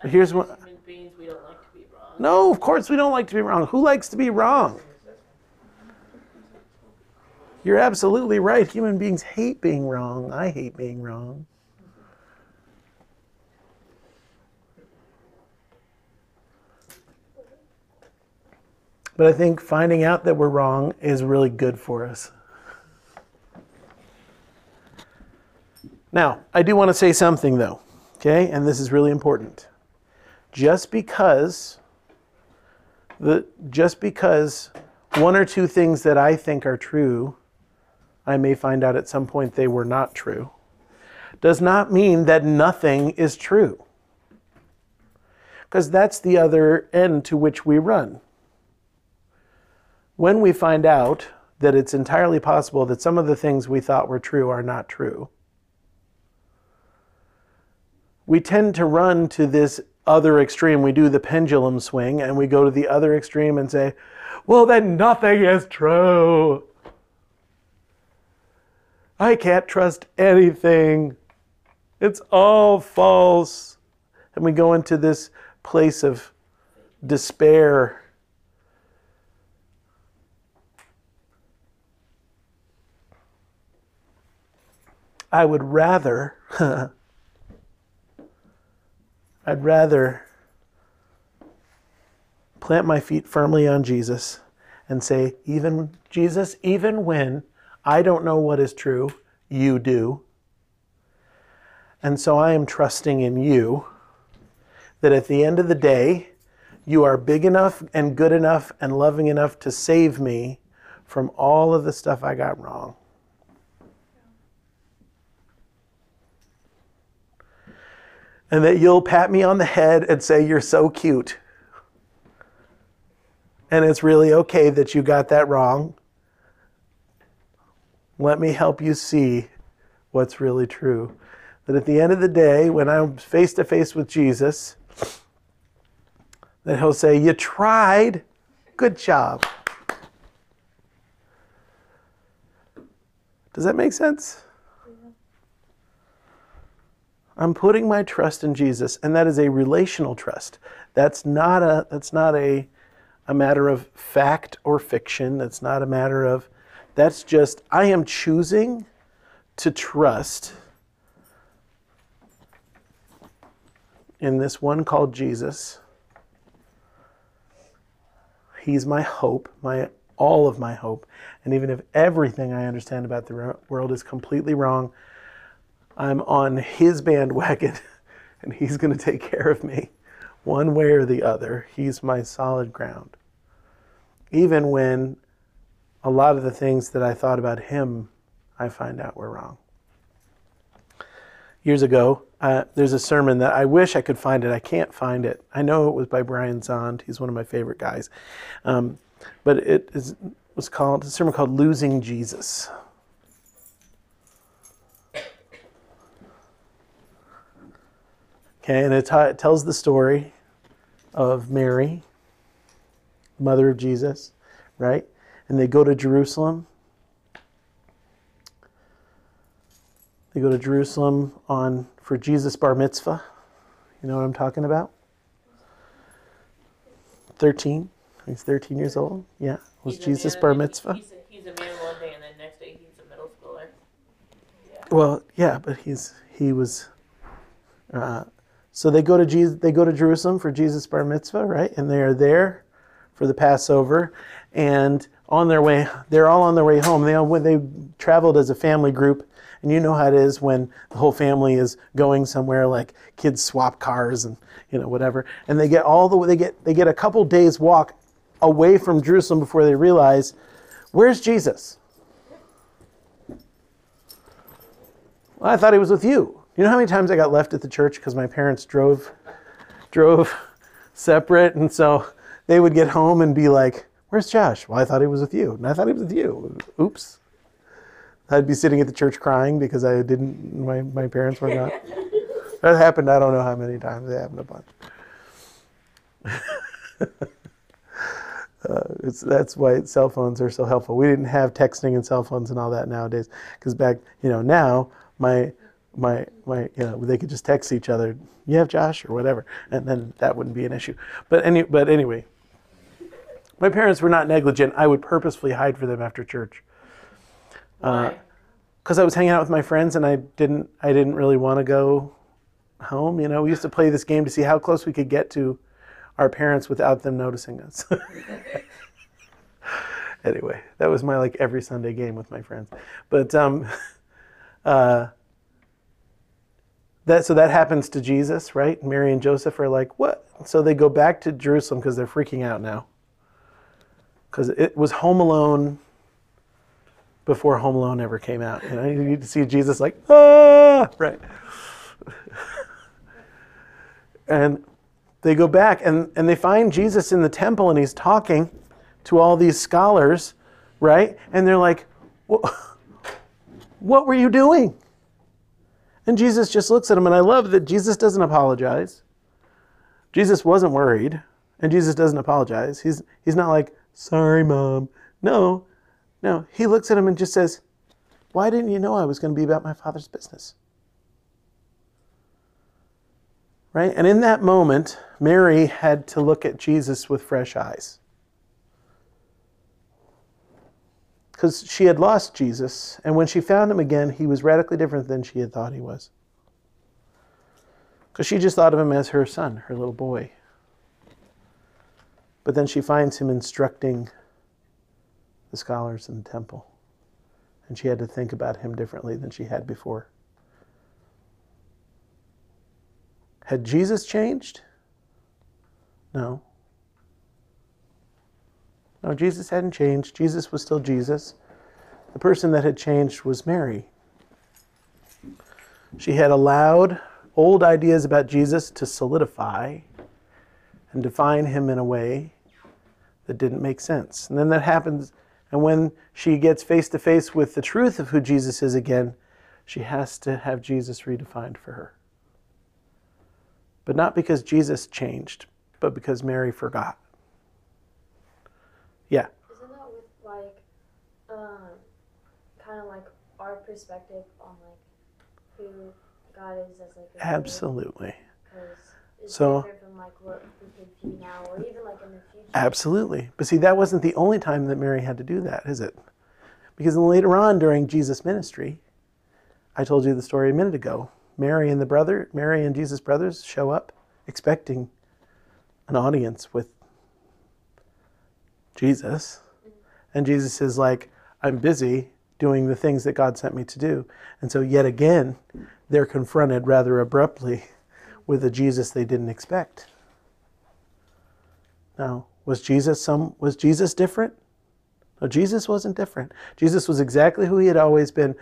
But here's what. Beings, like to be wrong. No, of course we don't like to be wrong. Who likes to be wrong? You're absolutely right. Human beings hate being wrong. I hate being wrong. But I think finding out that we're wrong is really good for us. Now, I do want to say something though, okay? And this is really important. Just because the just because one or two things that I think are true, I may find out at some point they were not true, does not mean that nothing is true. Because that's the other end to which we run. When we find out that it's entirely possible that some of the things we thought were true are not true, we tend to run to this other extreme. We do the pendulum swing and we go to the other extreme and say, well, then nothing is true. I can't trust anything. It's all false. And we go into this place of despair. I would rather, I'd rather plant my feet firmly on Jesus and say, even Jesus, even when I don't know what is true, you do. And so I am trusting in you that at the end of the day, you are big enough and good enough and loving enough to save me from all of the stuff I got wrong. And that you'll pat me on the head and say, You're so cute. And it's really okay that you got that wrong. Let me help you see what's really true. That at the end of the day, when I'm face to face with Jesus, that he'll say, You tried. Good job. Does that make sense? I'm putting my trust in Jesus, and that is a relational trust. That's not a that's not a a matter of fact or fiction. That's not a matter of that's just I am choosing to trust in this one called Jesus. He's my hope, my all of my hope. And even if everything I understand about the world is completely wrong, I'm on his bandwagon and he's going to take care of me one way or the other. He's my solid ground. Even when a lot of the things that I thought about him, I find out were wrong. Years ago, uh, there's a sermon that I wish I could find it. I can't find it. I know it was by Brian Zahnd. He's one of my favorite guys. Um, but it is, was called a sermon called "Losing Jesus." Okay, and it, t- it tells the story of Mary, mother of Jesus, right? And they go to Jerusalem They go to Jerusalem on for Jesus bar mitzvah. You know what I'm talking about? 13. He's 13 years old. Yeah. Was He's Jesus bar mitzvah? He's a, he's a man one day, and then next day he's a middle schooler. Well, yeah, but he's he was. Uh, so they go to Jesus. They go to Jerusalem for Jesus bar mitzvah, right? And they are there for the Passover, and on their way, they're all on their way home. They all, when they traveled as a family group, and you know how it is when the whole family is going somewhere, like kids swap cars and you know whatever, and they get all the way they get they get a couple days walk away from Jerusalem before they realize, where's Jesus? Well, I thought he was with you. You know how many times I got left at the church because my parents drove drove separate, and so they would get home and be like, "Where's Josh?" Well, I thought he was with you, and I thought he was with you. Oops. I'd be sitting at the church crying because I didn't. My my parents were not. that happened. I don't know how many times. It happened a bunch. Uh, it's, that's why cell phones are so helpful. We didn't have texting and cell phones and all that nowadays. Because back, you know, now my my my you know they could just text each other. You have Josh or whatever, and then that wouldn't be an issue. But any but anyway, my parents were not negligent. I would purposefully hide for them after church because I was hanging out with my friends and I didn't I didn't really want to go home. You know, we used to play this game to see how close we could get to our parents without them noticing us. anyway, that was my like every Sunday game with my friends. But um, uh, that so that happens to Jesus, right? Mary and Joseph are like, what? So they go back to Jerusalem because they're freaking out now. Because it was Home Alone before Home Alone ever came out. You know, you need to see Jesus like, ah, right. and they go back and, and they find Jesus in the temple and he's talking to all these scholars, right? And they're like, "Wha- what were you doing? And Jesus just looks at him. and I love that Jesus doesn't apologize. Jesus wasn't worried, and Jesus doesn't apologize. He's, he's not like, sorry, mom. No, no. He looks at him and just says, why didn't you know I was going to be about my father's business? Right? And in that moment, Mary had to look at Jesus with fresh eyes. Because she had lost Jesus, and when she found him again, he was radically different than she had thought he was. Because she just thought of him as her son, her little boy. But then she finds him instructing the scholars in the temple. And she had to think about him differently than she had before. Had Jesus changed? No. No, Jesus hadn't changed. Jesus was still Jesus. The person that had changed was Mary. She had allowed old ideas about Jesus to solidify and define him in a way that didn't make sense. And then that happens, and when she gets face to face with the truth of who Jesus is again, she has to have Jesus redefined for her. But not because Jesus changed, but because Mary forgot. Yeah. Isn't that with like, um, kind of like our perspective on like who God is as like a Absolutely. It's So- from like what we could view now, or even like in the future. Absolutely. But see, that wasn't the only time that Mary had to do that, is it? Because later on during Jesus' ministry, I told you the story a minute ago. Mary and the brother, Mary and Jesus' brothers show up expecting an audience with Jesus. Mm-hmm. And Jesus is like, I'm busy doing the things that God sent me to do. And so, yet again, they're confronted rather abruptly with a Jesus they didn't expect. Now, was Jesus some was Jesus different? No, Jesus wasn't different. Jesus was exactly who he had always been,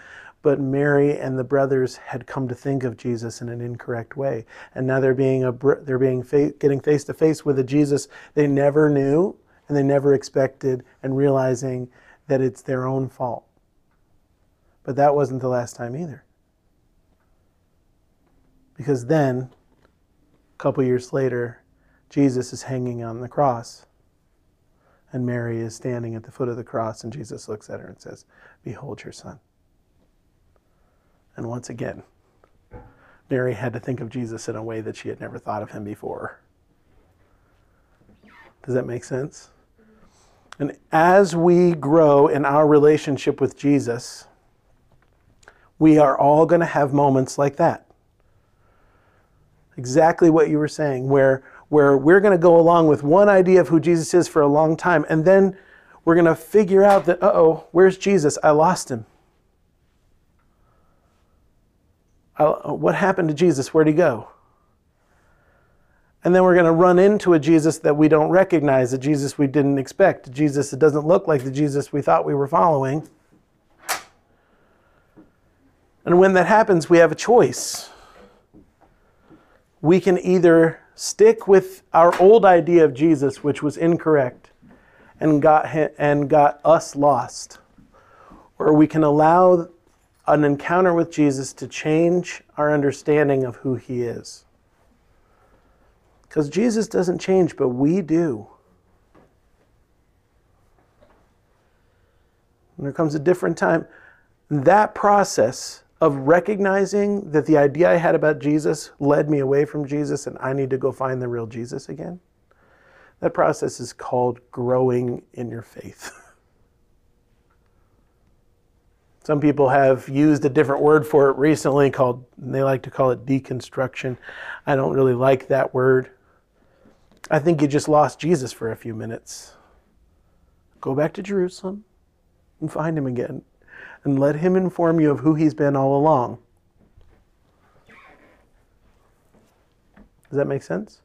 but Mary and the brothers had come to think of Jesus in an incorrect way, and now they're being a they're being getting face to face with a Jesus they never knew and they never expected, and realizing that it's their own fault. But that wasn't the last time either, because then, a couple years later, Jesus is hanging on the cross. And Mary is standing at the foot of the cross, and Jesus looks at her and says, Behold your son. And once again, Mary had to think of Jesus in a way that she had never thought of him before. Does that make sense? And as we grow in our relationship with Jesus, we are all going to have moments like that. Exactly what you were saying, where where we're going to go along with one idea of who Jesus is for a long time, and then we're going to figure out that, uh oh, where's Jesus? I lost him. I, what happened to Jesus? Where'd he go? And then we're going to run into a Jesus that we don't recognize, a Jesus we didn't expect, a Jesus that doesn't look like the Jesus we thought we were following. And when that happens, we have a choice. We can either stick with our old idea of Jesus, which was incorrect and got, hi- and got us lost, or we can allow an encounter with Jesus to change our understanding of who he is. Because Jesus doesn't change, but we do. And there comes a different time. That process of recognizing that the idea I had about Jesus led me away from Jesus and I need to go find the real Jesus again, that process is called growing in your faith. Some people have used a different word for it recently called, they like to call it deconstruction. I don't really like that word. I think you just lost Jesus for a few minutes. Go back to Jerusalem and find him again and let him inform you of who he's been all along. Does that make sense?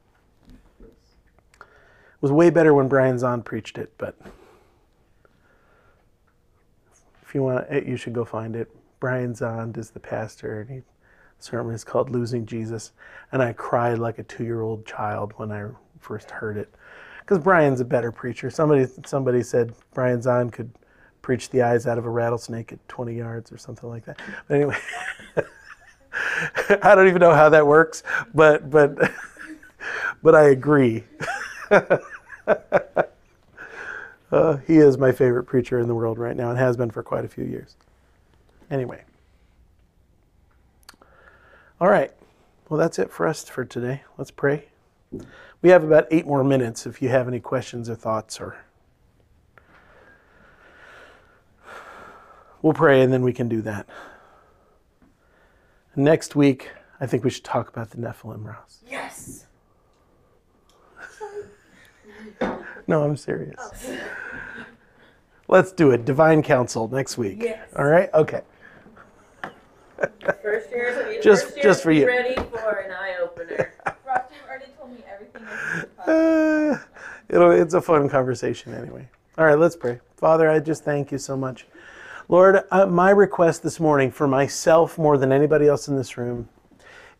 It was way better when Brian Zahnd preached it, but if you want it, you should go find it. Brian Zahnd is the pastor, and he sermon is called "Losing Jesus," and I cried like a two-year-old child when I first heard it, because Brian's a better preacher. Somebody somebody said Brian Zahnd could preach the eyes out of a rattlesnake at 20 yards or something like that. But anyway, I don't even know how that works, but but but I agree. uh, he is my favorite preacher in the world right now and has been for quite a few years. Anyway. All right. Well, that's it for us for today. Let's pray. We have about eight more minutes if you have any questions or thoughts or We'll pray and then we can do that. Next week, I think we should talk about the Nephilim, Ross. Yes. No, I'm serious. Let's do it. Divine Council next week. Yes. All right? Okay. First year's Just- first year's just for you. Ready for an eye opener. Uh, it'll, it's a fun conversation anyway. All right, let's pray. Father, I just thank you so much. Lord, uh, my request this morning for myself more than anybody else in this room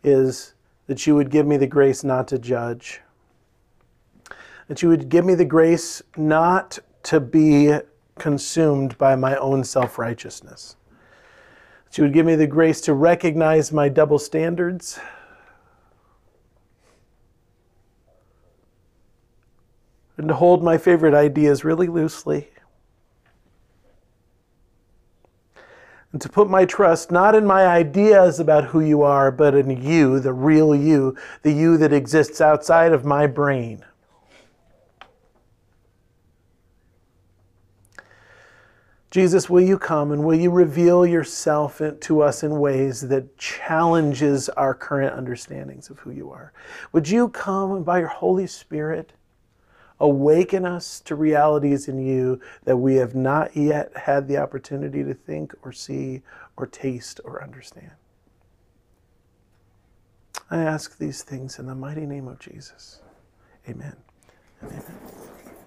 is that you would give me the grace not to judge, that you would give me the grace not to be consumed by my own self righteousness, that you would give me the grace to recognize my double standards. And to hold my favorite ideas really loosely. And to put my trust not in my ideas about who you are, but in you, the real you, the you that exists outside of my brain. Jesus, will you come and will you reveal yourself to us in ways that challenges our current understandings of who you are? Would you come and by your Holy Spirit awaken us to realities in you that we have not yet had the opportunity to think or see or taste or understand? I ask these things in the mighty name of Jesus. Amen. Amen.